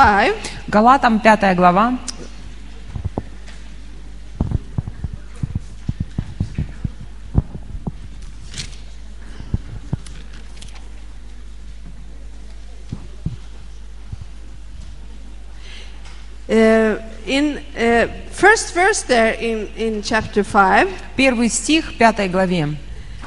5, Галатам 5 глава, uh, in uh, first verse there in, in chapter 5, первый стих 5 главе.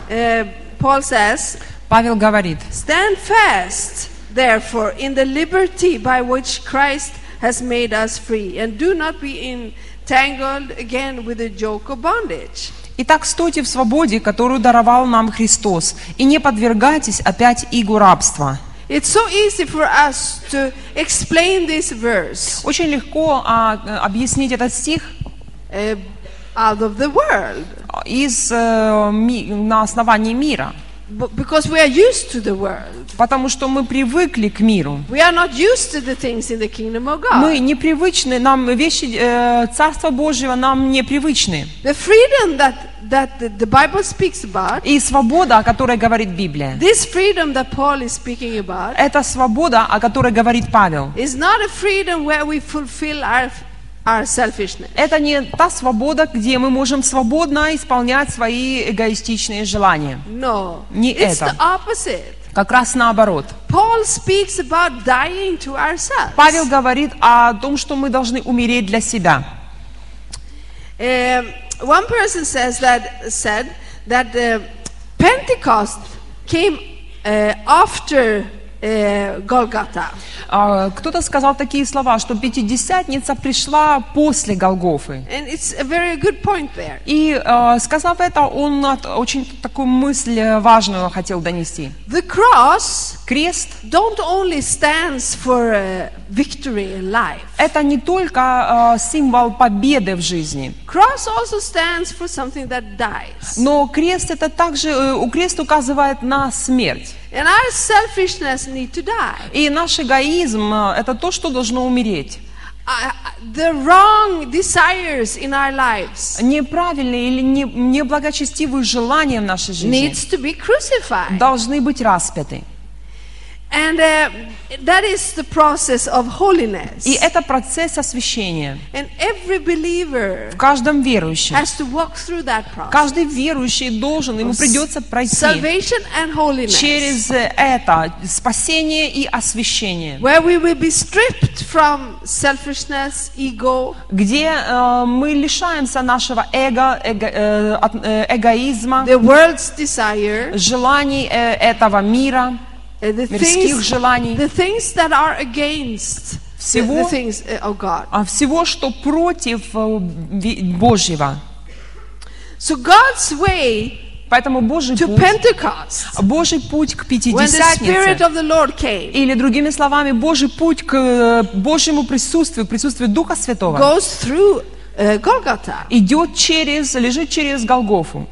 uh, Paul says, Павел говорит, Stand fast, therefore, in the liberty by which Christ has made us free, and do not be entangled again with the yoke of bondage. «Итак, стойте в свободе, которую даровал нам Христос, и не подвергайтесь опять игу рабства». It's so easy for us to explain this verse Очень легко а, э, объяснить этот стих uh, out of the world из, э, ми- на основании мира, because we are used to the world. потому что мы привыкли к миру. We are not used to the things in the kingdom of Мы God. непривычны, нам вещи э, Царства Божьего нам непривычны. The freedom that, that the, the Bible speaks about, И свобода, о которой говорит Библия, this freedom that Paul is speaking about, это свобода, о которой говорит Павел. is not a freedom where we fulfill our, our selfishness. Это не та свобода, где мы можем свободно исполнять свои эгоистичные желания. No, Не it's это. the opposite. Как раз наоборот. Paul speaks about dying to ourselves. Павел говорит о том, что мы должны умереть для себя. Um, one person says that said that uh, Pentecost came uh, after uh, Golgotha. А, Кто-то сказал такие слова, что Пятидесятница пришла после Голгофы. And it's a very good point there. И э, сказав это, он от- очень такую мысль э, важную хотел донести. The cross Крест don't only stands for uh, victory in life. – это не только э, символ победы в жизни, Cross also stands for something that dies. но крест – это также, э, у крест указывает на смерть. And our selfishness need to die. И наш эгоизм э, – это то, что должно умереть. The wrong desires in our lives Неправильные или не, неблагочестивые желания в нашей жизни needs to be crucified. должны быть распяты. And uh, that is the process of holiness. И это процесс освящения. And every believer В каждом верующем. has to walk through that process. Каждый верующий должен, ему придется пройти Salvation and holiness. через это спасение и освящение, Where we will be stripped from selfishness, ego, где э, мы лишаемся нашего эго, эго- э, от- э, эгоизма, the world's desire, желаний э, этого мира, uh, the Мирских желаний, the things that are against the, Всего- а всего, что против э, Божьего. So God's way Поэтому Божий to путь, Божий путь к Пятидесятнице, или другими словами, Божий путь к э, Божьему присутствию, присутствию Духа Святого, goes through Golgotha. идет через, лежит через Голгофу.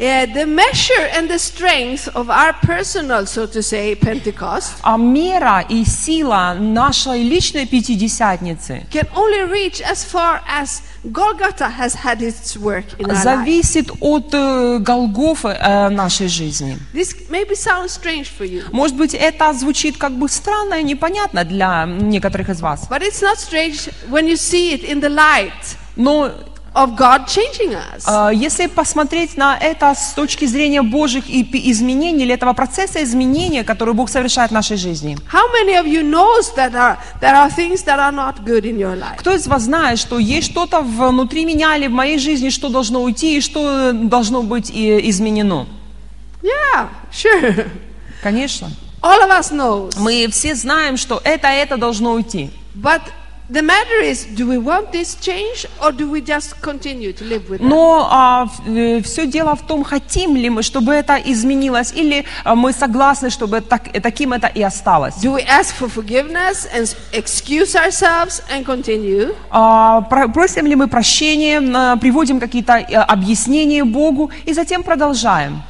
Uh, the measure and the strength of our personal, so to say, Pentecost А мера и сила нашей личной Пятидесятницы can only reach as far as Golgotha has had its work in our life. зависит от э, Голгофы э, нашей жизни. This maybe sounds strange for you, Может быть, это звучит как бы странно и непонятно для некоторых из вас. but it's not strange when you see it in the light Но of God changing us. э, если посмотреть на это с точки зрения Божьих изменений, или этого процесса изменения, который Бог совершает в нашей жизни, How many of you knows that are, there are things that are not good in your life? кто из вас знает, что есть что-то внутри меня или в моей жизни, что должно уйти и что должно быть изменено? Yeah, sure. Конечно. All of us knows. Мы все знаем, что это, это должно уйти. But the matter is, do we want this change or do we just continue to live with it? Но все дело в том, хотим ли мы, чтобы это изменилось, или а, мы согласны, чтобы так- э, таким это и осталось. Do we ask for forgiveness and excuse ourselves and continue? А, про- Просим ли мы прощения, м, приводим какие-то э, объяснения Богу и затем продолжаем.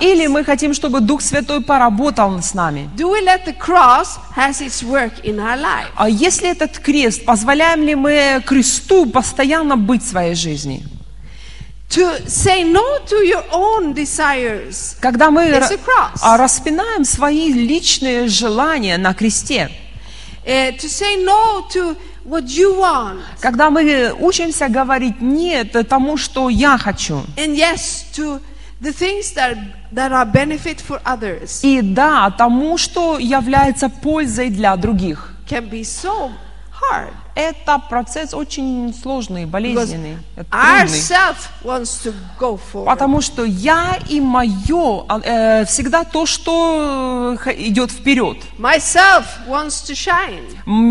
Или мы хотим, чтобы Дух Святой поработал с нами. Do we let the cross has its work in our life? А если этот крест, позволяем ли мы кресту постоянно быть в своей жизни? To say no to your own desires. Когда мы а, распинаем свои личные желания на кресте, Uh, to say no to what you want. когда мы учимся говорить нет тому, что я хочу, And yes, to the things that, that are benefit for others и да тому, что является пользой для других. can be so hard. Это процесс очень сложный, болезненный, трудный. Потому что я и мое э, всегда то, что э, идет вперед.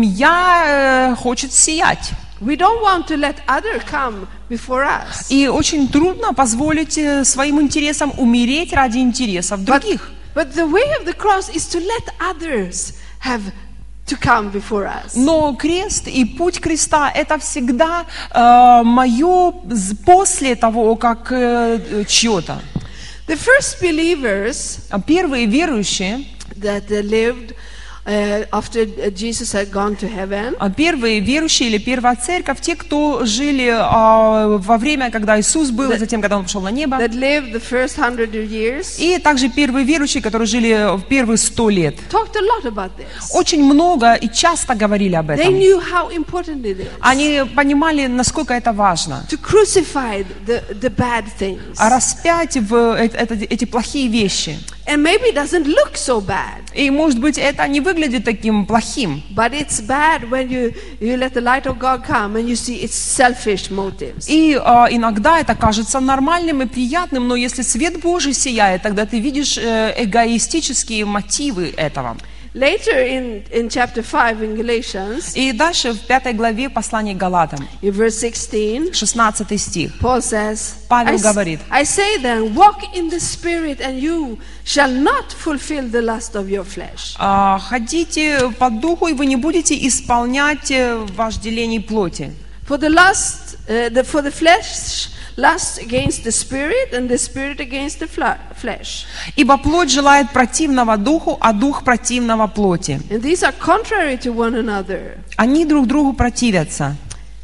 Я э, хочет сиять. We don't want to let other come before us. И очень трудно позволить э, своим интересам умереть ради интересов But, других. but the way of the cross is to let others have to come before us. Но крест и путь креста это всегда э, мое после того, как э, чье-то. The first believers А Первые верующие, that lived after uh, Jesus had gone to heaven, а первые верующие или первая церковь, те, кто жили а, во время, когда Иисус был, затем, когда Он пошел на небо, that lived the first hundred years, и также первые верующие, которые жили в первые сто лет, talked a lot about this. очень много и часто говорили об They этом. knew how important it is Они понимали, насколько это важно. to crucify the, the bad things. А распять в э- это- эти плохие вещи. And maybe it doesn't look so bad, И, может быть, это не выглядит таким плохим. but it's bad when you, you let the light of God come and you see it's selfish motives. И а, иногда это кажется нормальным и приятным, но если свет Божий сияет, тогда ты видишь э, эгоистические мотивы этого. Later in, in chapter 5 in Galatians, И дальше в пятой главе послания Галатам, in verse 16, 16 стих. Paul says, Павел I, говорит. I say then, walk in the Spirit, and you shall not fulfill the lust of your flesh. А, Ходите по духу, и вы не будете исполнять э, вожделений плоти. For the lust, uh, the, for the flesh lusts against the Spirit, and the Spirit against the flesh. Ибо плоть желает противного духу, а дух противного плоти. And these are contrary to one another. Они друг другу противятся.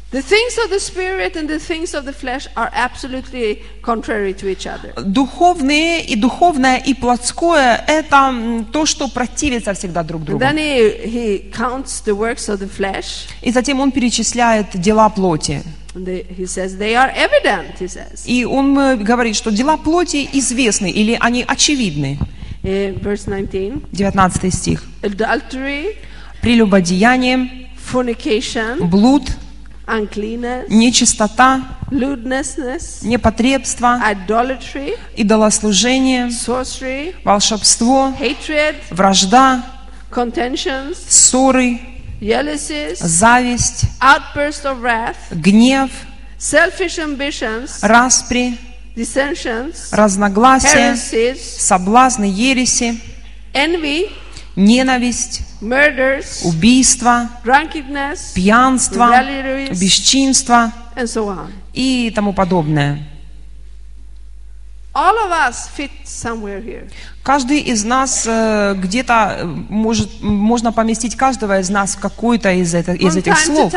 The things of the Spirit and the things of the flesh are absolutely contrary to each other. Духовные и духовное и плотское – это то, что противится всегда друг другу. then he, he counts the works of the flesh, И затем он перечисляет дела плоти. and they, he says they are evident, he says. И он э, говорит, что дела плоти известны или они очевидны. In verse 19, 19 стих. adultery, Прелюбодеяние, fornication, блуд, нечистота, непотребство, идолослужение, волшебство, вражда, ссоры, зависть, гнев, распри, разногласия, соблазны, ереси, envy, ненависть, murders, убийство, drunkenness, пьянство, бесчинство so и тому подобное. All of us fit somewhere here. Каждый из нас э, где-то э, может, можно поместить каждого из нас в какой-то из, это- из From этих слов.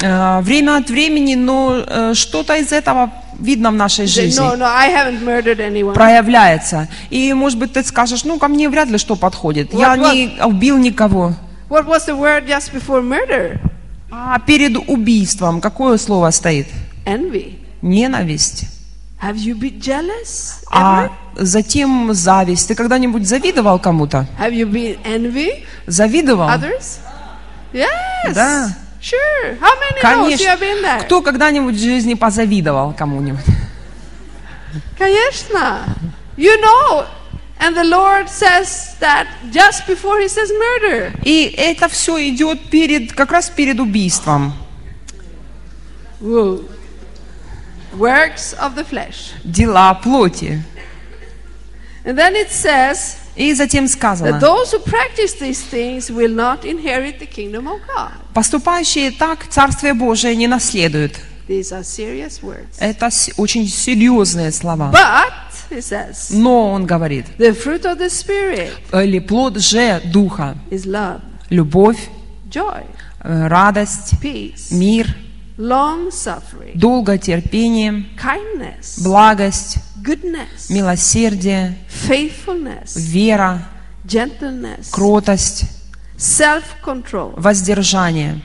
Э, время от времени, но э, что-то из этого видно в нашей жизни. no, no, проявляется. И, может быть, ты скажешь, ну, ко мне вряд ли что подходит. Я Вот, вот. не убил никого. What was the word just before murder? А перед убийством какое слово стоит? Envy. Ненависть. Have you been jealous А ever? затем зависть. Ты когда-нибудь завидовал кому-то? Have you been envy Завидовал? others? Yes. Да. Sure. How many knows you have been Конечно. there? Кто когда-нибудь в жизни позавидовал кому-нибудь? Конечно. You know. And the Lord says that just before he says murder. И это все идет перед, как раз перед убийством. Whoa. Works of the flesh. Дела плоти. And then it says И затем сказано, поступающие так Царствие Божие не наследуют. Это очень серьезные слова. Но он говорит, или плод же Духа, любовь, э, радость, мир, долготерпение, благость, милосердие, вера, кротость, воздержание.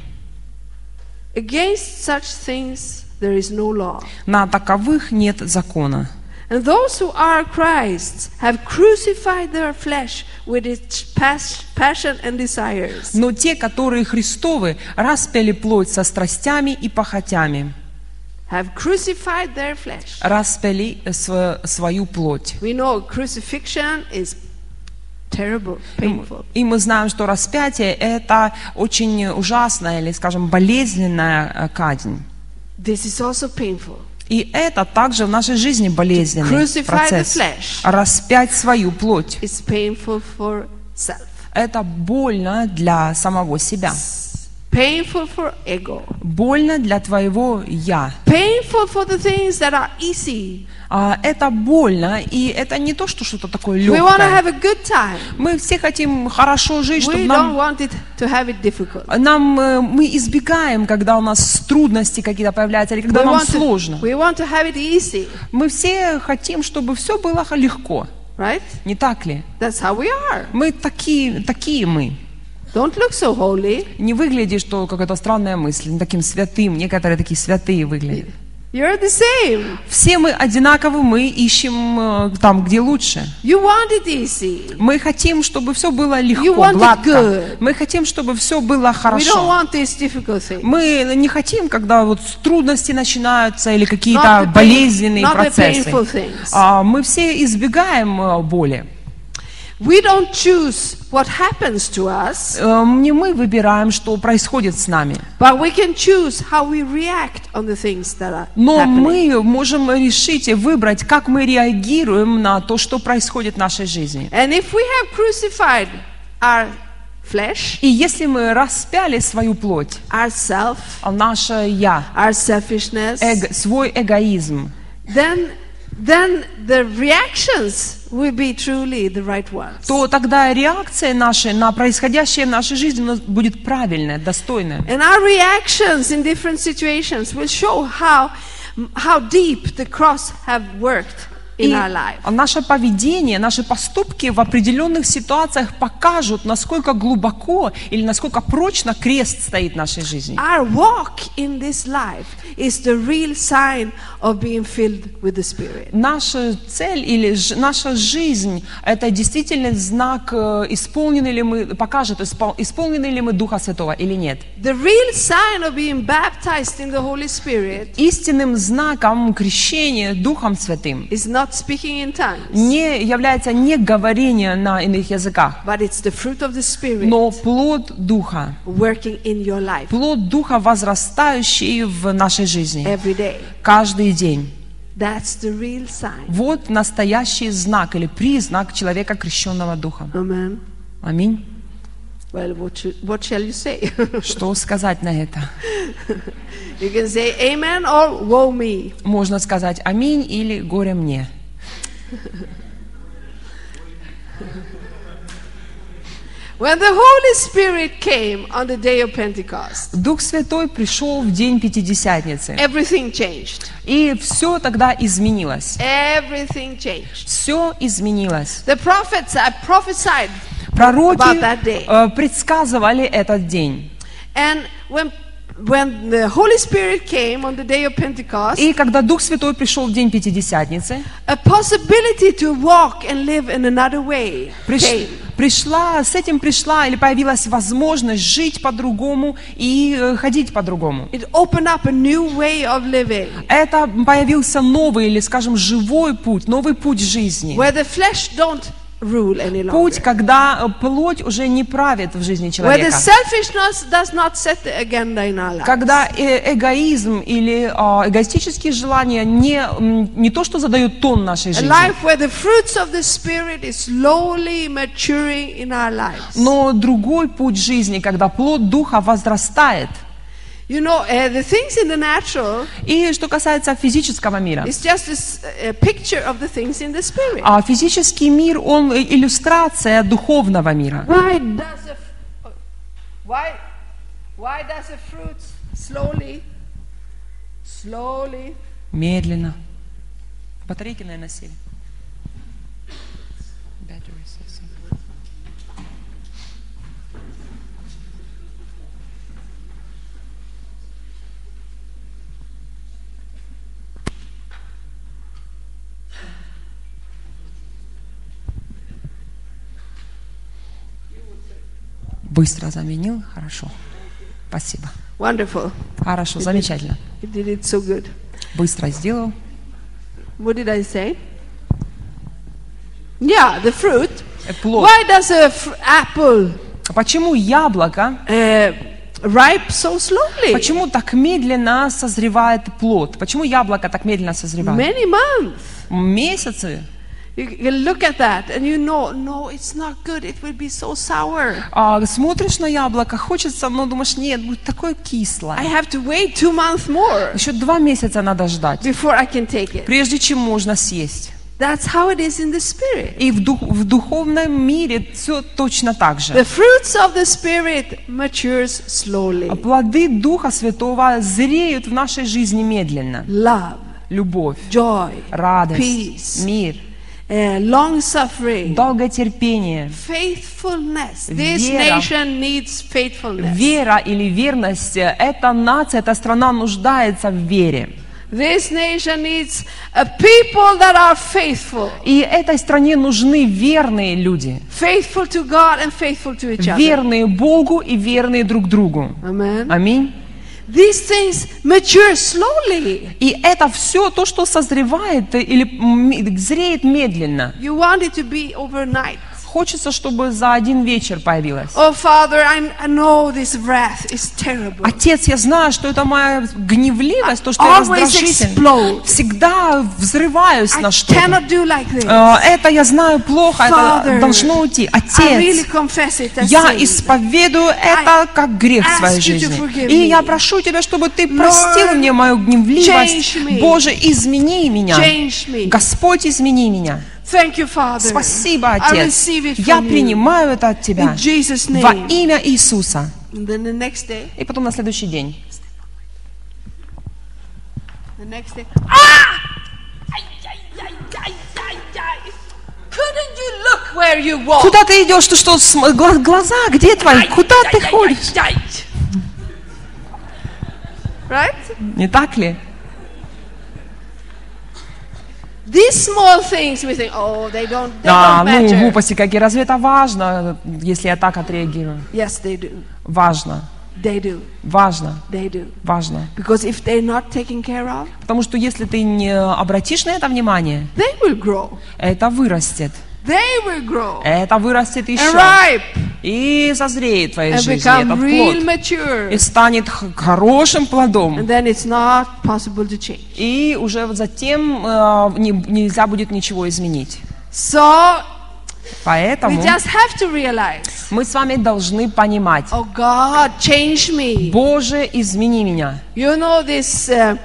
Against such things there is no law. На таковых нет закона. And those who are Christ's have crucified their flesh with its pas- passion and desires. Но те, которые Христовы, распяли плоть со страстями и похотями, Have crucified their flesh. распяли св- свою плоть. We know crucifixion is terrible, painful. И мы знаем, что распятие – это очень ужасная или, скажем, болезненная э, казнь. This is also painful. И это также в нашей жизни болезненный Crucify the процесс. flesh. Распять свою плоть. It's painful for self, Это больно для самого себя. Painful for ego, Больно для твоего «я». painful for the things that are easy. А, Это больно, и это не то, что что-то такое We want to легкое. have a good time. Мы все хотим хорошо жить, чтобы We don't нам want it to have it difficult. нам, э, мы избегаем, когда у нас трудности какие-то появляются, или когда We нам want, to, сложно. we want to have it easy, Мы все хотим, чтобы все было легко, right? не так ли? That's how we are. Мы такие, такие мы. Don't look so holy. Не выглядишь, что какая-то странная мысль, не таким святым. Некоторые такие святые выглядят. You're the same. Все мы одинаковы, мы ищем э, там, где лучше. You want it easy. Мы хотим, чтобы все было You легко, want it гладко. good. Мы хотим, чтобы все было We don't хорошо. want these difficult things. Мы не хотим, когда вот трудности начинаются или какие-то the болезненные not the процессы. painful things. А, Мы все избегаем э, боли. We don't choose what happens to us, Э, Не мы выбираем, что происходит с нами. but we can choose how we react on the things that are Но мы можем решить и выбрать, как мы реагируем на то, что происходит в нашей жизни. And if we have crucified our flesh, И если мы распяли свою плоть, our self, а наше «я», our selfishness, эго- свой эгоизм, then then the reactions will be truly the right ones. то тогда реакция наша на происходящее в нашей жизни у нас будет правильная, достойная. And our reactions in different situations will show how how deep the cross have worked In И our life. наше поведение, наши поступки в определенных ситуациях покажут, насколько глубоко или насколько прочно крест стоит в нашей жизни. Our walk in this life is the real sign of being filled with the Spirit. Наша цель или наша жизнь – это действительно знак, э, исполнены ли мы, покажет, испол- исполнены ли мы Духа Святого или нет. The real sign of being baptized in the Holy Spirit Истинным знаком крещения Духом Святым is not speaking in tongues, не является не говорение на иных языках, but it's the fruit of the Spirit но плод Духа. working in your life Плод Духа, возрастающий в нашей жизни every day. каждый день. That's the real sign. Вот настоящий знак или признак человека, крещенного Духом. Amen. Аминь. Well, what, should, what shall you say? Что сказать на это? you can say amen or woe me. Можно сказать аминь или горе мне. When the Holy Spirit came on the day of Pentecost, Дух Святой пришел в день Пятидесятницы. everything changed. И все тогда изменилось. Everything changed. Все изменилось. The prophets I prophesied Пророки about that day. э, предсказывали этот день. And when when the Holy Spirit came on the day of Pentecost, И когда Дух Святой пришел в день Пятидесятницы, a possibility to walk and live in another way приш- came. пришла, с этим пришла или появилась возможность жить по-другому и э, ходить по-другому. It opened up a new way of living Это появился новый или, скажем, живой путь, новый путь жизни. where the flesh don't rule any Путь, когда э, плоть уже не правит в жизни Where the человека. selfishness does not set the agenda in our lives. Когда э- эгоизм или а, эгоистические желания не, не то, что задают тон нашей A жизни, life where the fruits of the Spirit is slowly maturing in our lives. но другой путь жизни, когда плод Духа возрастает. You know, uh, the things in the natural И что касается физического мира, is just this, uh, picture of the things in the Spirit. а физический мир, он э, иллюстрация духовного мира. Why does a, why, why does a fruit slowly Slowly. Медленно. Батарейки, наверное, сели. Battery says something. Быстро заменил, хорошо. Спасибо. Wonderful. Хорошо, замечательно. You did it so good. Быстро сделал. What did I say? Yeah, the fruit. Э, Плод. Why does a apple А Почему яблоко, uh, ripe so slowly? почему так медленно созревает плод? Почему яблоко так медленно созревает? Many months. Месяцы. You can look at that and you know, no, it's not good. It will be so sour. А смотришь на яблоко, хочется, но думаешь, нет, будет такое I кислое. have to wait two months more Еще два месяца надо ждать, before I can take it. прежде чем можно съесть. That's how it is in the spirit. И в, дух- в духовном мире все точно так же. The fruits of the spirit matures slowly. Плоды Духа Святого зреют в нашей жизни медленно. Love, Любовь, joy, радость, Peace. мир, long suffering, долготерпение, faithfulness. This Вера. nation needs faithfulness. Вера или верность, э, эта нация, эта страна нуждается в вере. This nation needs a people that are faithful. И этой стране нужны верные люди. Faithful to God and faithful to each other. Верные Богу и верные друг другу. Amen. Аминь. These things mature slowly. И это все то, что созревает э, или м, зреет медленно. You want it to be overnight. Хочется, чтобы за один вечер появилось. Oh, Father, I, know this wrath is terrible. Отец, я знаю, что это моя гневливость, то, что я раздражитель. explode. Всегда взрываюсь I на что-то. cannot do like this. Э, Это я знаю плохо, это Father, должно уйти. I really Отец, confess it as я исповедую это как грех в своей жизни. И я прошу Тебя, чтобы Ты простил Lord, мне мою гневливость. Боже, измени меня. Господь, измени меня. Thank you, Father. Спасибо, I Отец. receive it Я you. принимаю это от Тебя In Jesus' во name. имя Иисуса. And then the next day, И потом на следующий день. the next day. Ah! Куда ты идешь? Ты что, глаза где твои? Куда ты ходишь? Right? Не так ли? These small things we think, oh, they don't, they А, don't ну, глупости какие. Разве это важно, если я так отреагирую? Yes, they do. Важно. They do. Важно. They do. Важно. Because if they're not taken care of, Потому что если ты не обратишь на это внимание, they will grow. это вырастет. They will grow Это вырастет and еще. ripe И созреет в твоей and жизни become этот real плод. mature. И станет хорошим плодом. And then it's not possible to change. И уже вот затем э, не- нельзя будет ничего изменить. So we Поэтому just have to realize, мы с вами должны понимать, oh God, change me. Боже, измени меня. You know this uh,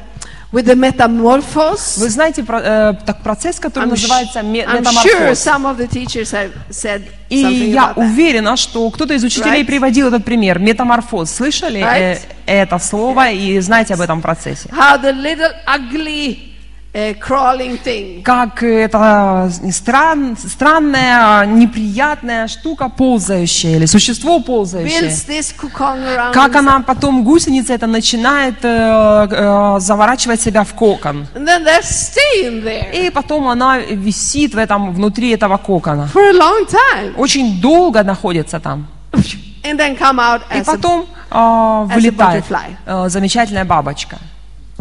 with the metamorphose. Вы знаете про- э, так, процесс, который I'm, называется ме- I'm sure метаморфоз. some of the teachers have said И я уверена, что кто-то из учителей Right? приводил этот пример. Метаморфоз. Слышали Right? э, это слово и знаете об этом процессе? How the little ugly Как это стран, странная, неприятная штука ползающая или существо ползающее. Как она потом, гусеница это начинает э, э, заворачивать себя в кокон. И потом она висит в этом, внутри этого кокона. Очень долго находится там. and then come out И потом э, вылетает э, замечательная бабочка.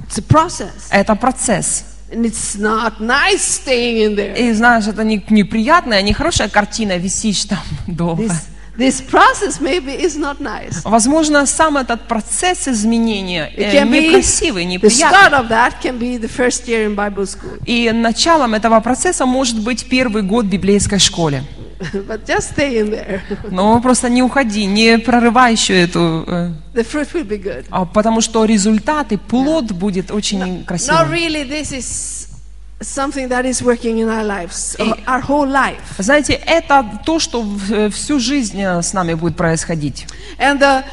it's a process Это процесс. And it's not nice staying in there И знаешь, это не, неприятная, нехорошая картина, висишь там долго. this, this process maybe is not nice Возможно, сам этот процесс изменения э, некрасивый, the неприятный. start of that can be the first year in bible school И началом этого процесса может быть первый год в библейской школе. But just stay in there Но просто не уходи, не прорывай еще эту... э, the fruit will be good а, потому что результат и плод будет очень no красивым. really this is something that is working in our lives, our whole life. Знаете, это то, что э, всю жизнь э, с нами будет происходить. And the,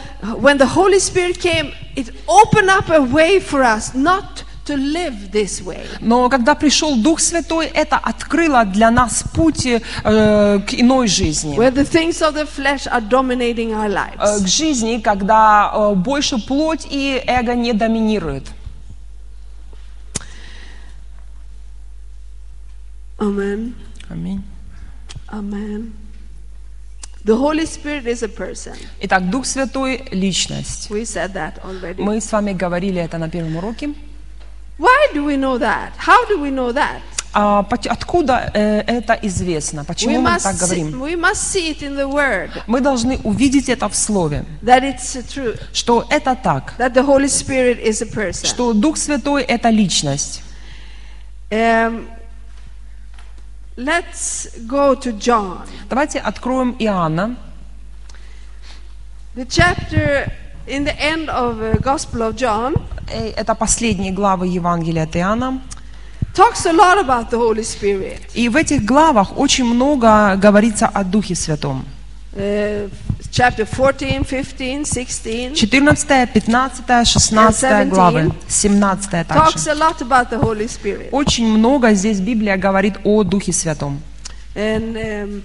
when the Holy Spirit came, it opened up a way for us not to live this way. Но когда пришел Дух Святой, это открыло для нас путь э, к иной жизни. Where the things of the flesh are dominating our Э, lives. К жизни, когда э, больше плоть и эго не доминирует. Amen. Аминь. Amen. The Holy Spirit is a person. Итак, Дух Святой – личность. We said that already. Мы с вами говорили это на первом уроке. Why do we know that? How do we know that? А откуда э, это известно? Почему мы так говорим? we must see it in the Word Мы должны увидеть это в Слове, that it's true, что это так, that the Holy Spirit is a person. что Дух Святой – это личность. Um, let's go to John, Давайте откроем Иоанна, the chapter in the end of uh, Gospel of John Э, это последние главы Евангелия от Иоанна. talks a lot about the Holy Spirit. И в этих главах очень много говорится о Духе Святом. Uh, chapter 14, 15, 16 14, 15, 16 главы, 17 talks также. a lot about the Holy Spirit. Очень много здесь Библия говорит о Духе Святом. And um,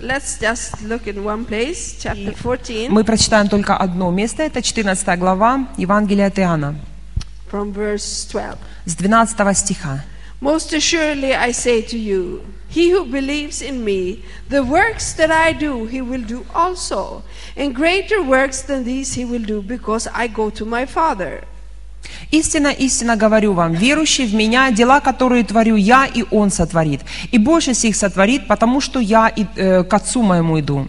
let's just look in one place, chapter 14, Мы прочитаем только одно место, это 14 глава Евангелия от Иоанна, from verse 12. с 12 стиха. Most assuredly I say to you, he who believes in me, the works that I do, he will do also. And greater works than these he will do, because I go to my Father. Истинно, истинно говорю вам, верующий в меня, дела, которые творю я, и он сотворит. И больше сих сотворит, потому что я и, э, к Отцу моему иду.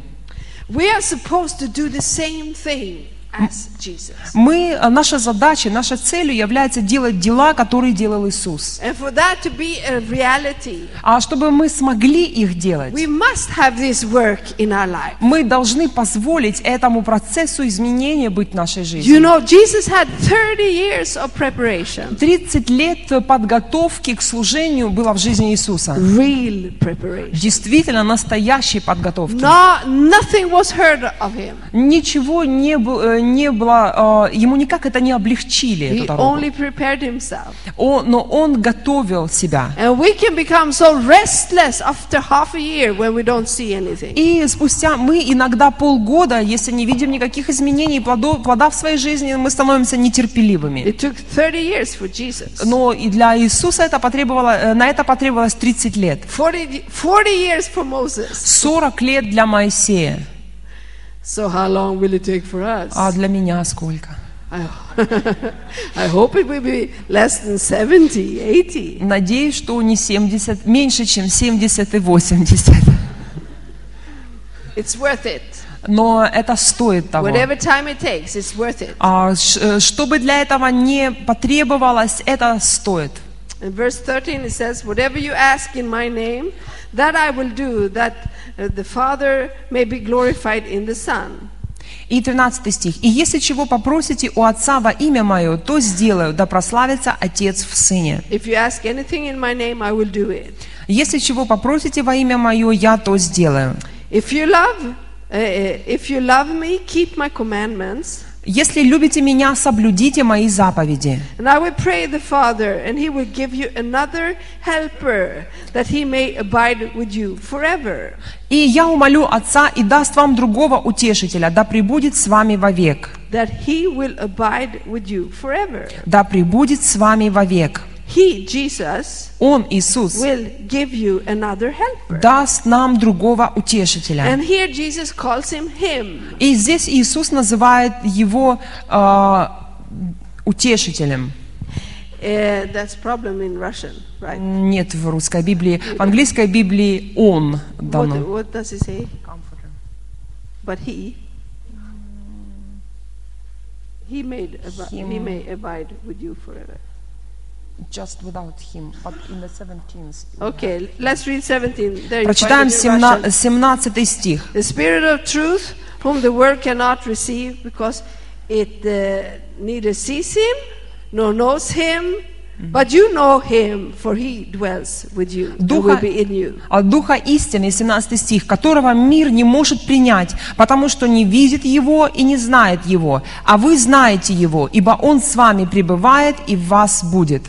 We are supposed to do the same thing. Мы, э, наша задача, наша целью является делать дела, которые делал Иисус. Reality, А чтобы мы смогли их делать, мы должны позволить этому процессу изменения быть в нашей You жизни. know, Jesus had 30 years of preparation, 30 лет подготовки к служению было в жизни Иисуса. real preparation. Действительно настоящей подготовки. No, nothing was heard of him. Ничего не, был- э, не было, э, ему никак это не облегчили, эту дорогу. only prepared himself. Он- но он готовил себя. И спустя мы иногда полгода, если не видим никаких изменений, плодов, плода в своей жизни, мы становимся нетерпеливыми. It took 30 years for Jesus. Но и для Иисуса это потребовало, э, на это потребовалось 30 лет. 40, 40 years for Moses. 40 лет для Моисея. So how long will it take for us? А для меня сколько? I, I hope it will be less than 70, 80. Надеюсь, что не 70, меньше, чем 70 и 80. It's worth it. Но это стоит того. Whatever time it takes, it's worth it. А, ш- э, чтобы для этого не потребовалось, это стоит. In verse 13 it says, Whatever you ask in my name, that I will do, that uh, the Father may be glorified in the Son. И 13 стих. «И если чего попросите у Отца во имя Мое, то сделаю, да прославится Отец в Сыне. If you ask anything in my name, I will do it. Если чего попросите во имя Мое, я то сделаю. If you love, uh, uh, if you love me, keep my commandments, Если любите Меня, соблюдите Мои заповеди. И я умолю Отца и даст вам другого утешителя, да пребудет с вами вовек. Да пребудет с вами вовек. He, Jesus, Он, Иисус, will give you another helper. даст нам другого утешителя. And here Jesus calls him Him. И здесь Иисус называет его э, утешителем. Uh, that's problem in Russian, right? Нет в русской Библии. В английской Библии он What, дано. what does it say? But He. He made he may abide with you forever. Just without him, but in the 17th. Okay, let's read 17. There you Прочитаем find it in Russian. 17 стих. The Spirit of truth, whom the world cannot receive because it uh, neither sees him nor knows him, But you know him, for he dwells with you, and Духа- will be in you. От Духа истины, 17 стих, которого мир не может принять, потому что не видит Его и не знает Его. А вы знаете Его, ибо Он с вами пребывает и в вас будет.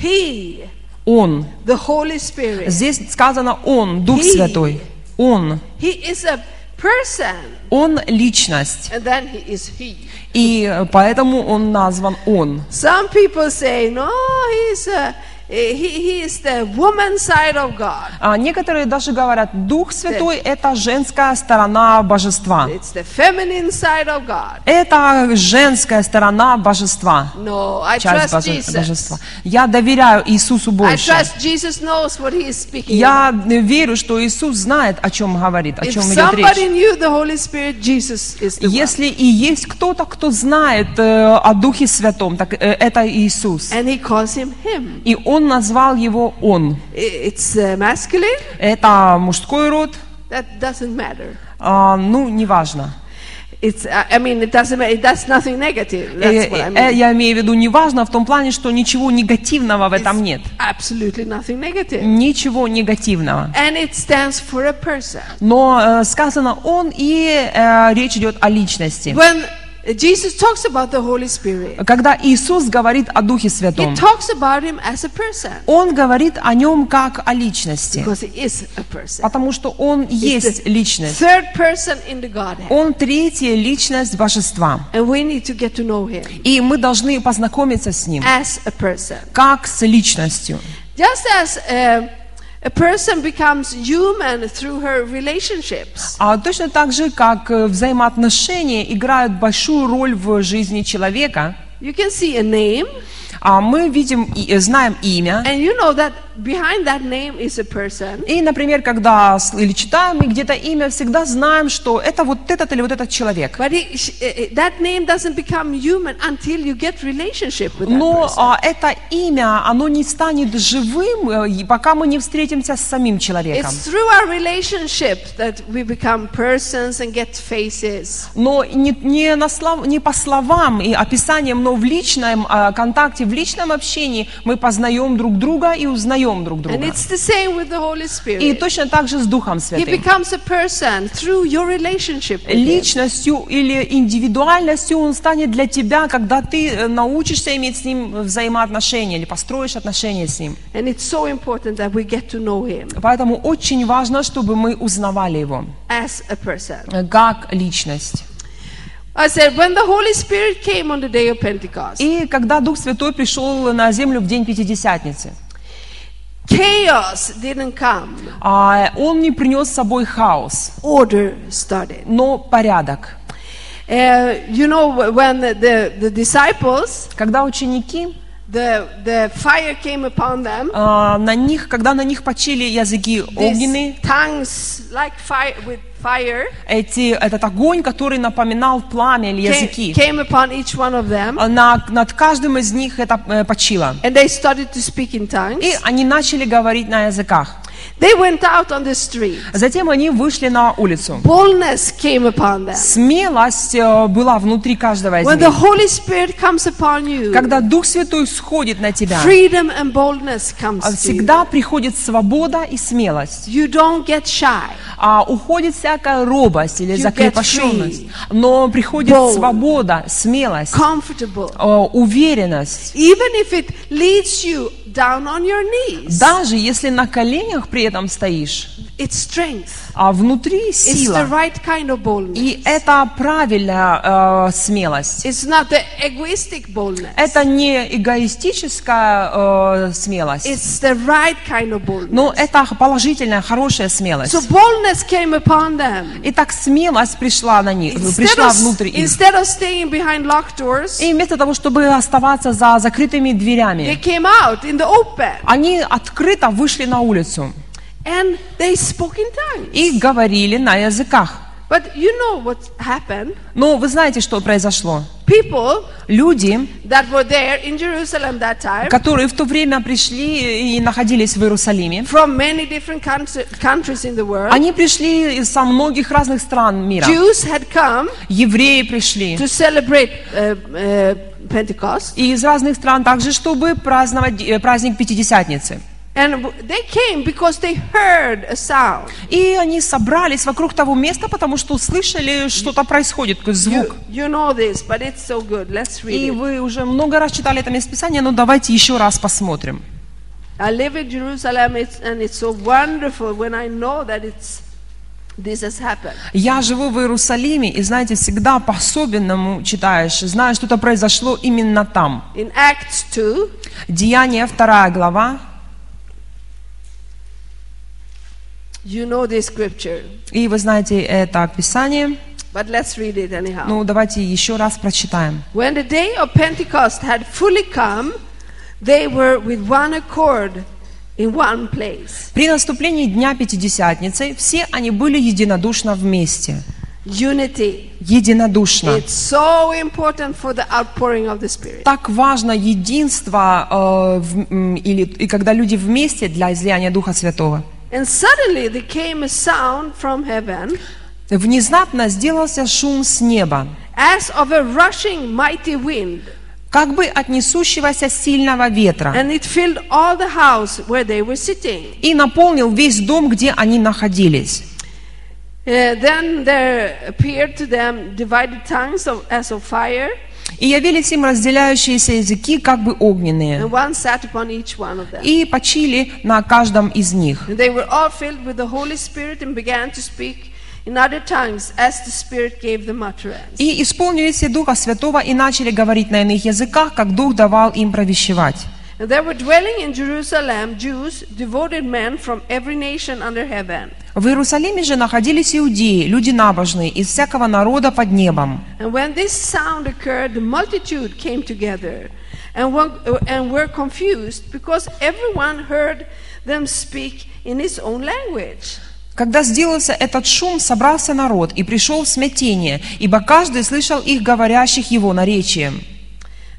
He, Он. the Holy Spirit, Здесь сказано Он, Дух He. Святой. Он. he is a person, Он личность. and then he is he. И поэтому Он назван Он. Some people say, no, he's a, he, he is the woman side of God. А некоторые даже говорят, Дух Святой – это женская сторона божества. It's the feminine side of God. Это женская сторона божества. No, I Часть trust боже- Jesus. божества. Я доверяю Иисусу I больше. trust Jesus knows what he is speaking. Я верю, что Иисус знает, о чем говорит, о If чем идет somebody речь. knew the Holy Spirit, Jesus is the one. Если и есть кто-то, кто знает э, о Духе Святом, так э, это Иисус. And he calls him him. И Он назвал его Он. It's uh, masculine. Это мужской род, That doesn't matter. а, ну, неважно. It's. uh, I mean, it doesn't matter. That's nothing negative. Э, That's what I э, mean. Я имею в виду неважно в том плане, что ничего негативного в этом нет. Absolutely nothing negative. Ничего негативного. And it stands for a person. Но э, сказано Он, и э, речь идет о личности. When Jesus talks about the Holy Spirit, Когда Иисус говорит о Духе he Святом, talks about him as a person Он говорит о нем как о личности. because he is a person. Потому что Он He's есть the личность. Third person in the Godhead. Он третья личность божества. And we need to get to know him И мы должны познакомиться с ним, as a person. как с личностью. Just as uh, a person becomes human through her relationships, А точно так же, как э, взаимоотношения играют большую роль в жизни человека, you can see a name, а мы видим и э, знаем имя. and you know that behind that name is a person. И, например, когда или читаем мы где-то имя, всегда знаем, что это вот этот или вот этот человек. But it, sh- that name doesn't become human until you get relationship with that Но а, это имя, оно не станет живым, э, пока мы не встретимся с самим человеком. It's through our relationship that we become persons and get faces. Но не, не, на слов- не по словам и описаниям, но в личном а, контакте, в личном общении мы познаем друг друга и узнаем друг And друга. it's the same with the Holy И Spirit. точно так же с Духом He Святым. becomes a person through your relationship with him. Личностью или индивидуальностью он станет для тебя, когда ты э, научишься иметь с ним взаимоотношения или построишь отношения с ним. And it's so important that we get to know him Поэтому очень важно, чтобы мы узнавали его as a person. как личность. I said, when the Holy Spirit came on the day of Pentecost, И когда Дух Святой пришел на землю в день Пятидесятницы, chaos didn't come, а, он не принес с собой хаос, order started. но порядок. Uh, you know, wh- when the, the, disciples, Когда ученики, the, the fire came upon them, а, на них, когда на них почили языки огненные, tongues like fire with fire эти, этот огонь, который напоминал пламя или языки, came upon each one of them, а, на- над каждым из них это э, почило. and they started to speak in tongues. И они начали говорить на языках. They went out on the street. Затем они вышли на улицу. Boldness came upon them. Смелость э, была внутри каждого из When the них. Holy Spirit comes upon you, Когда Дух Святой сходит на тебя, freedom and boldness comes а to you. всегда приходит свобода и смелость. You don't get shy. А уходит всякая робость или You закрепощенность. Но приходит Bold. свобода, смелость, comfortable, э, уверенность. even if it leads you down on your knees. Даже если на коленях при этом стоишь. А внутри It's the сила. right kind of boldness. И это правильная э, смелость. It's not the egoistic boldness. Это не эгоистическая э, смелость, It's the right kind of boldness. но это положительная, хорошая смелость. So boldness came upon them. И так смелость пришла на них, Instead пришла of, внутрь их. instead of staying behind locked doors, И вместо того, чтобы оставаться за закрытыми дверями, они открыто вышли на улицу and they spoke in tongues. и говорили на языках. But you know what happened? Но вы знаете, что произошло? People Люди, that were there in Jerusalem that time которые в то время пришли и находились в Иерусалиме, from many different countries in the world, они пришли из со многих разных стран мира. Jews had come Евреи пришли. to celebrate uh, uh, Pentecost. И из разных стран также, чтобы праздновать э, праздник Пятидесятницы. And they came because they heard a sound. И они собрались вокруг того места, потому что услышали, что-то происходит, такой You, звук. you know this, but it's so good. Let's read И it. вы уже много раз читали это местописание, но давайте еще раз посмотрим. I live in Jerusalem, it's, and it's so wonderful when I know that it's this has happened. Я живу в Иерусалиме, и знаете, всегда по-особенному читаешь, знаешь, что-то произошло именно там. In Acts 2, Деяние, вторая глава, you know this scripture, и вы знаете это Писание. but let's read it anyhow. Ну, давайте еще раз прочитаем. When the day of Pentecost had fully come, they were with one accord in one place. При наступлении Дня Пятидесятницы все они были единодушно вместе. Unity. Единодушно. It's so important for the outpouring of the Spirit. Так важно единство, э, в- или, и когда люди вместе для излияния Духа Святого. And suddenly there came a sound from heaven Внезапно сделался шум с неба, as of a rushing mighty wind, как бы от несущегося сильного ветра, and it filled all the house where they were sitting. и наполнил весь дом, где они находились. Uh, then there appeared to them divided tongues of, as of fire, И явились им разделяющиеся языки, как бы огненные, и почили на каждом из них. И исполнились все Духа Святого и начали говорить на иных языках, как Дух давал им провещевать. There were dwelling in Jerusalem Jews, devoted men from every nation under heaven. В Иерусалиме же находились иудеи, люди набожные, из всякого народа под небом. And when this sound occurred, the multitude came together and were, and were confused because everyone heard them speak in his own language. Когда сделался этот шум, собрался народ и пришел в смятение, ибо каждый слышал их говорящих его наречием.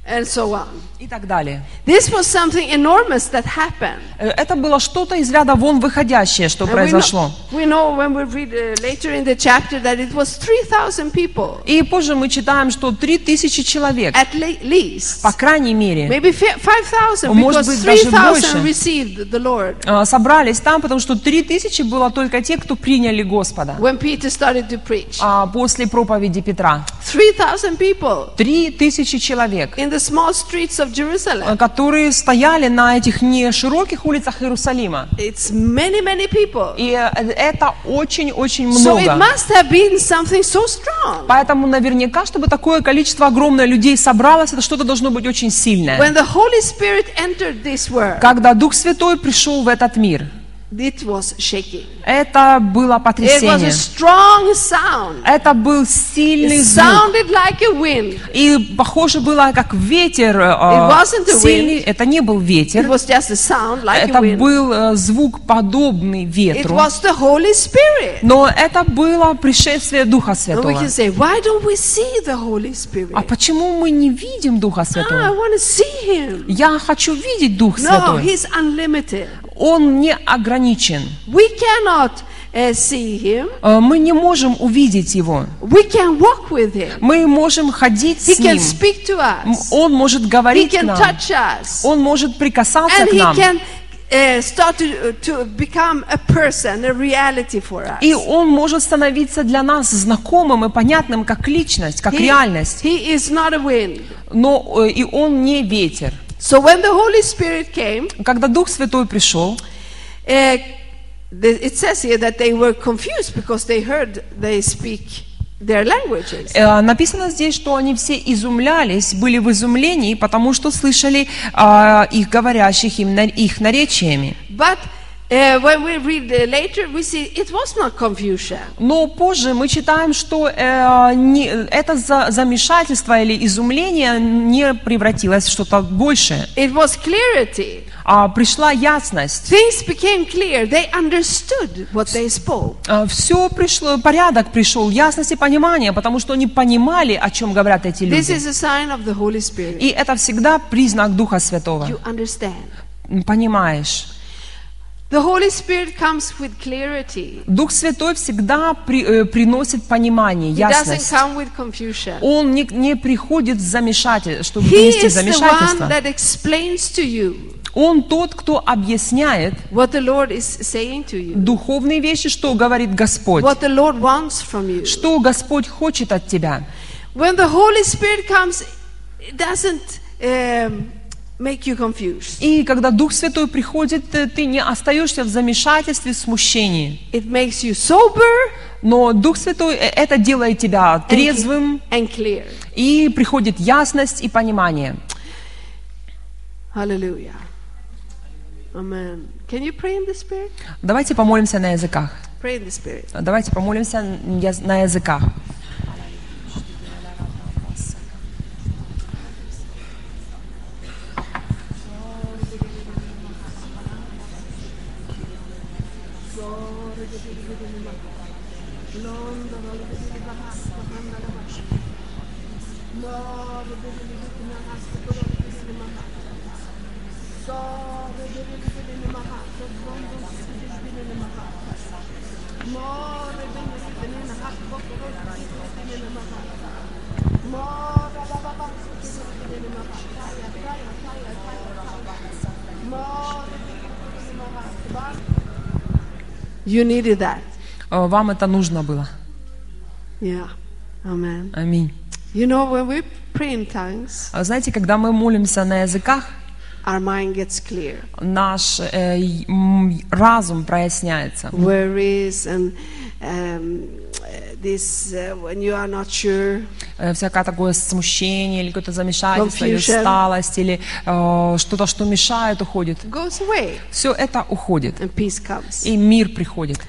And so on. И так далее. This was something enormous that happened. Э, Это было что-то из ряда вон выходящее, что произошло. know, we know when we read later in the chapter that it was 3,000 people, И позже мы читаем, что три тысячи человек, at le- least. по крайней мере, Maybe fi- 5,000 Может быть, даже 3,000 больше. received the Lord э, собрались там, потому что три тысячи было только те, кто приняли Господа when Peter started to preach. а, после проповеди Петра. 3,000 people Три тысячи человек, in the small streets of э, Jerusalem. которые стояли на этих не широких улицах Иерусалима. It's many, many people. И э, это очень-очень So it много. must have been something so strong. Поэтому наверняка, чтобы такое количество огромное людей собралось, это что-то должно быть очень сильное. When the Holy Spirit entered this world, Когда Дух Святой пришел в этот мир, it was shaking. это было It was a потрясение. strong sound. Это был сильный It звук. sounded like a wind. И похоже было, как ветер. э, It wasn't a сильный. Это не был It ветер. was just a sound like Это a wind. был э, звук подобный It ветру. was the Holy Spirit. Но это было пришествие Духа And we Святого. can say, why don't we see the Holy А Spirit? почему мы не видим Духа Ah, I Святого? want to see Him. Я хочу видеть Дух No, Святой. He's unlimited. Он не ограничен. We cannot uh, see Him. Э, Мы не можем увидеть Его. We can walk with Him. Мы можем ходить He с can Ним. speak to us. Он может He говорить к can нам. touch us. Он может прикасаться And к He нам. can start to, to become a person, a reality for us. И Он может становиться для нас знакомым и понятным как личность, как He, реальность. he is not a wind. Но э, и Он не ветер. So when the Holy Spirit came, Когда Дух Святой пришел, the, it says here that they were confused because they heard they speak their languages. э, написано здесь, что они все изумлялись, были в изумлении, потому что слышали а, их говорящих им их наречиями. But when we read later, we see it was not confusion. Но позже мы читаем, что э, не- это за- замешательство или изумление не превратилось в что-то большее, It was clarity. а, пришла ясность. Things became clear. They understood what they spoke. Все пришло, порядок пришел, ясность и понимание, потому что они понимали, о чем говорят эти This люди. is a sign of the Holy Spirit. И это всегда признак Духа Святого. You understand. Понимаешь? The Holy Spirit comes with clarity. Дух Святой всегда при- э, приносит понимание, He doesn't ясность. come with confusion. Он не, не приходит в замешательство, чтобы He принести is the one замешательство. that explains to you Он тот, кто объясняет what the Lord is saying to you, духовные вещи, что говорит Господь. what the Lord wants from you. Что Господь хочет от тебя. When the Holy Spirit comes, it doesn't um, make you confused. И когда Дух Святой приходит, э, ты не остаешься в замешательстве, в смущении. It makes you sober Но Дух Святой э, это делает тебя трезвым, and clear. и приходит ясность и понимание. Hallelujah. Amen. Can you pray in the Spirit? Давайте помолимся на языках. Pray in the Spirit. Давайте помолимся на языках. You needed that. Э, Вам это нужно было. Yeah. Amen. Аминь. You know, when we pray in tongues, А Знаете, когда мы молимся на языках, our mind gets clear. наш э, разум проясняется. Worries and um, this, uh, when you are not sure, Э, всякое такое смущение или какое-то замешательство, или усталость, или э, что-то, что мешает, уходит. goes away Все это уходит, and peace comes. и мир приходит.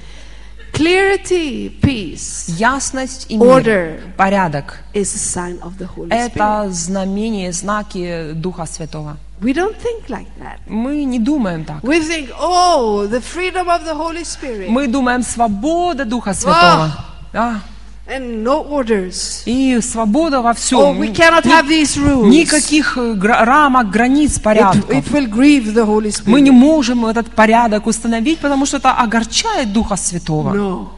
Clarity, peace Ясность и мир, Order. порядок is a sign of the Holy – Spirit. это знамение, знаки Духа Святого. We don't think like that. Мы не думаем так. We think, oh, the freedom of the Holy Spirit Мы думаем свобода Духа Святого. Да. and no orders. И свобода во всем. Oh, we cannot have these rules. Никаких э, рамок, границ, It, порядков. it will grieve the Holy Spirit. Мы не можем этот порядок установить, потому что это огорчает Духа Святого. No,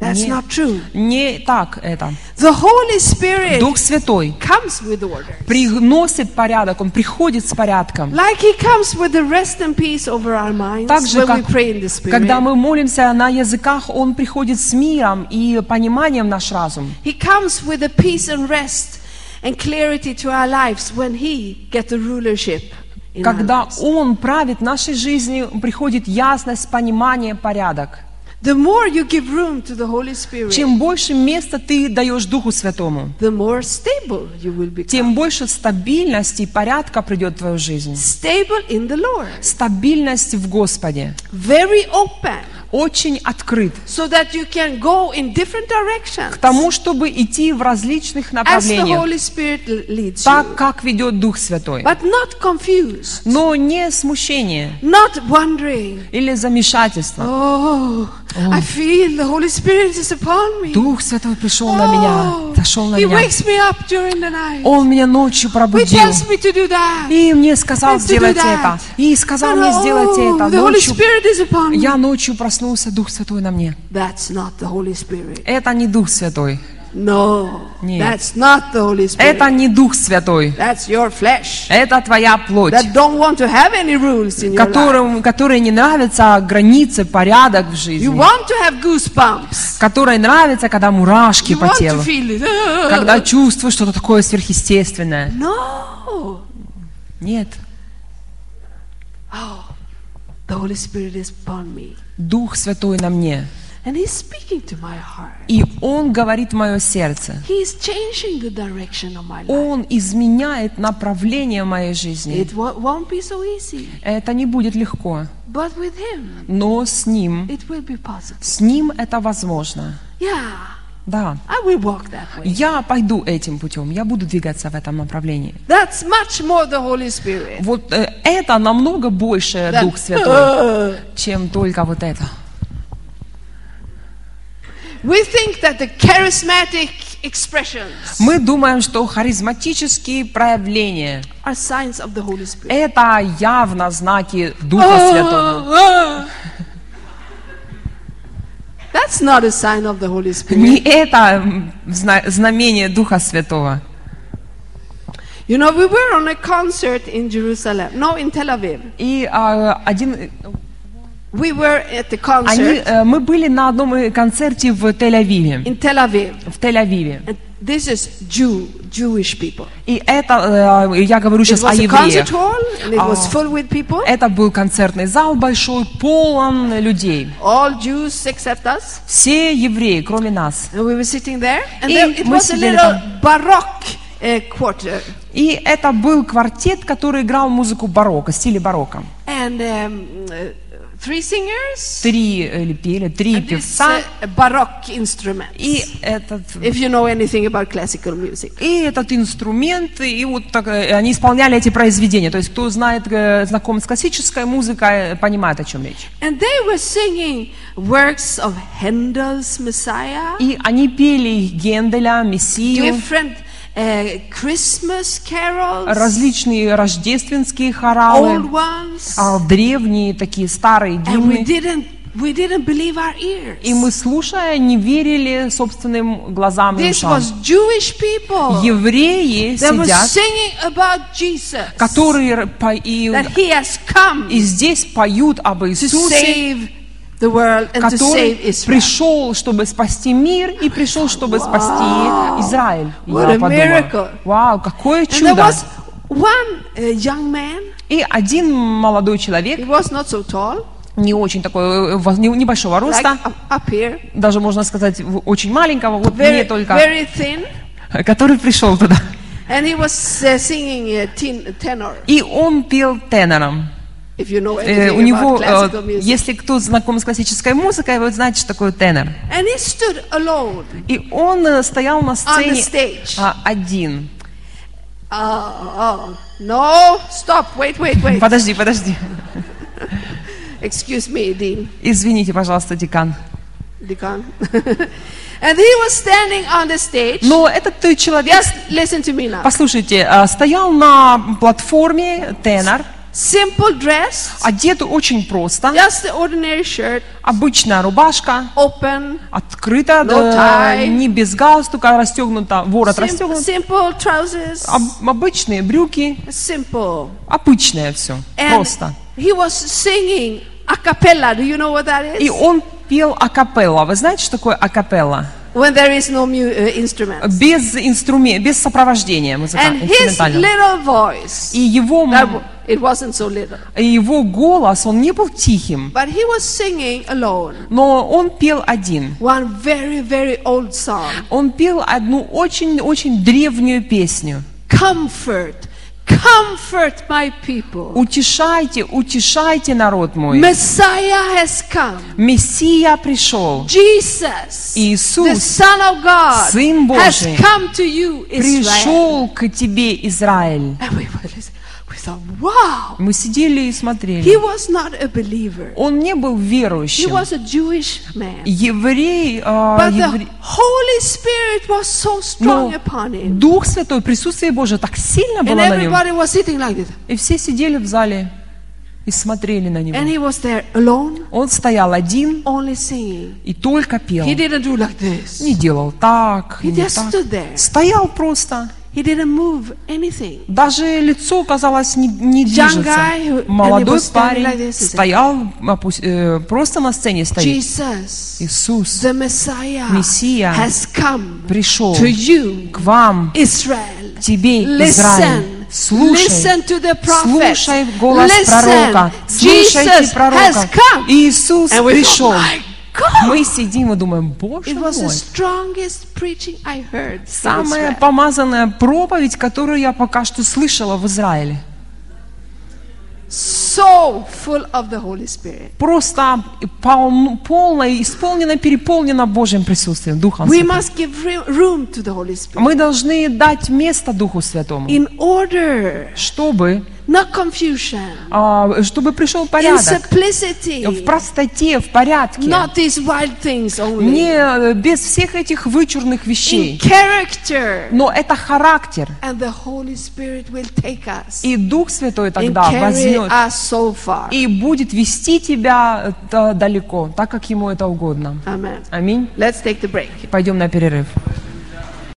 that's Нет. not true. Не так это. The Holy Spirit Дух Святой comes with order. приносит порядок, Он приходит с порядком. Like He comes with the rest and peace over our minds Так же, when we как pray in the Spirit. когда мы молимся на языках, Он приходит с миром и пониманием в наш разум. He comes with the peace and rest and clarity to our lives when He get the rulership. Когда. Он правит нашей жизнью, приходит ясность, понимание, порядок. The more you give room to the Holy Spirit, Чем больше места ты даешь Духу Святому, the more stable you will become. тем больше стабильности и порядка придет в твою жизнь. Stable in the Lord. Стабильность в Господе. Very open. Очень открыт So that you can go in different directions. к тому, чтобы идти в различных As the направлениях, Holy Spirit leads you. так, как ведет Дух Святой. But not confused. Но не смущение Not wondering. или замешательство. Oh, I feel the Holy Spirit is upon me. Дух Святой пришел на меня, Oh, зашел на He меня. wakes me up during the night. Он меня ночью He пробудил. tells me to do that. И мне сказал сделать это. И сказал мне сделать oh, это. Ночью Spirit is upon me. я ночью проснулся, Дух Святой на мне. That's not the Holy Spirit. Это не Дух Святой. No, Нет. that's not the Holy Spirit. Это не Дух Святой. That's your flesh Это твоя плоть, that don't want to have any rules in your life. которым, которой не нравятся границы, порядок в You жизни. want to have goosebumps. Которой нравится, когда мурашки You по want to телу. feel it. Когда чувствуешь что-то такое сверхъестественное. No. Нет. Oh, the Holy Spirit is upon me. Дух Святой на мне. And He's speaking to my heart. И Он говорит мое сердце. He's changing the direction of my life. Он изменяет направление моей жизни. It wo- won't be so easy, Это не будет легко. but with Him, Но с Ним, it will be possible. с Ним это возможно. Yeah, Да. I will walk that way. Я пойду этим путем, я буду двигаться в этом направлении. That's much more the Holy Spirit. Вот э, это намного больше than, Дух Святой, чем только вот это. we think that the charismatic expressions Мы думаем, что харизматические проявления are signs of the Holy Spirit. это явно знаки Духа Oh, Святого. oh. That's not a sign of the Holy Не Spirit. это м, зна- знамение Духа Святого. You know, we were on a concert in Jerusalem, no, in Tel Aviv. И а, один, We were at the они, concert э, мы были на одном концерте в Тель-Авиве. in Tel Aviv. В Тель-Авиве. And this is Jew, Jewish people. И это, э, я говорю It сейчас о was a евреях. concert hall, and it was full with people. Это был концертный зал большой, полон людей. All Jews except us. Все евреи, кроме нас. And we were sitting there, and И there, it мы was a сидели little baroque uh, quarter. И это был квартет, который играл музыку барокко, в стиле барокко. And um, uh, three singers, Три или пели, три and певца. И этот, If you know anything about classical music. и этот инструмент, и вот так, э, они исполняли эти произведения. То есть, кто знает, э, знаком с классической музыкой, э, понимает, о чем речь. And they were singing works of Handel's Messiah, И они пели Генделя, Мессию, different различные рождественские old хоралы, а, древние такие старые гимны. we didn't believe our ears. И мы, слушая, не верили собственным глазам и ушам. Евреи сидят, которые по- и, и здесь поют об Иисусе, который пришел, чтобы спасти мир, и пришел, чтобы спасти Израиль. И я подумала, miracle. вау, какое чудо! uh. И один молодой человек, не очень такой, э, небольшого роста, даже можно сказать, очень маленького, вот мне только, который пришел туда. and he was uh, singing uh. И он пел тенором. Э, у него, э, если кто знаком с классической музыкой, вы знаете, что такое тенор. И он э, стоял на сцене а, один. Oh, oh, no, stop, wait, wait, wait. Подожди, подожди. Excuse me, Dean. Извините, пожалуйста, декан. Deacon. and he was standing on the stage. Но этот человек, Just listen to me now. послушайте, стоял на платформе тенор, Simple dress, одет очень просто, just the ordinary shirt, обычная рубашка, open, открыта, No да, tie. не без галстука, расстегнута, ворот sim- расстегнут, simple trousers, об- обычные брюки, simple. обычное все, And просто. he was singing a cappella. Do you know what that И is? он пел акапелла. Вы знаете, что такое акапелла? When there is no mu- uh, instrument. Без инструмента, без сопровождения музыка, And his инструментального. little voice, И его, it wasn't so little, и его голос, он не был тихим, but he was singing alone. но он пел один. One very, very old song. Он пел одну очень-очень древнюю песню. Comfort, comfort my people. Утешайте, утешайте народ мой. Messiah has come. Мессия пришел. Jesus, Иисус, the Son of God, Сын has Божий, come to you, Israel. Пришел к тебе, Израиль. And we, thought, wow, Мы сидели и he смотрели. was not a believer. Он не был He верующим. was a Jewish man. Еврей, а, But the евре- Holy Spirit was so но strong upon him. Дух Святой, присутствие Божие так сильно And было на нем. everybody was sitting like this. И все сидели в зале и смотрели на And него. he was there alone, Он стоял один only singing. и только пел. He didn't do like this. Не делал так, He не just так. stood there. Стоял просто. He didn't move anything. Даже лицо, казалось, не, не движется. Молодой парень like this, стоял, э, просто на сцене стоит. Jesus, Иисус the Messiah, Мессия has come пришел to you, к вам, Israel. тебе, Listen. Израиль. Слушай, слушай голос пророка, слушайте пророка. Иисус пришел. Мы сидим и думаем, Боже It was мой, самая помазанная проповедь, которую я пока что слышала в Израиле. So full of the Holy Spirit. просто пол- полно, исполнено, переполнено Божьим присутствием, Духом We must give room to the Holy Spirit Мы должны дать место Духу Святому, in order, чтобы, not confusion, а, чтобы пришел in порядок. В simplicity, простоте, в порядке. not these wild things only, Не э, без всех этих вычурных in вещей. character. Но это характер. And the Holy Spirit will take us И Дух Святой тогда возьмет us so far. и будет вести тебя э, далеко, так как ему это угодно. Аминь. Let's take the break. Пойдем на перерыв.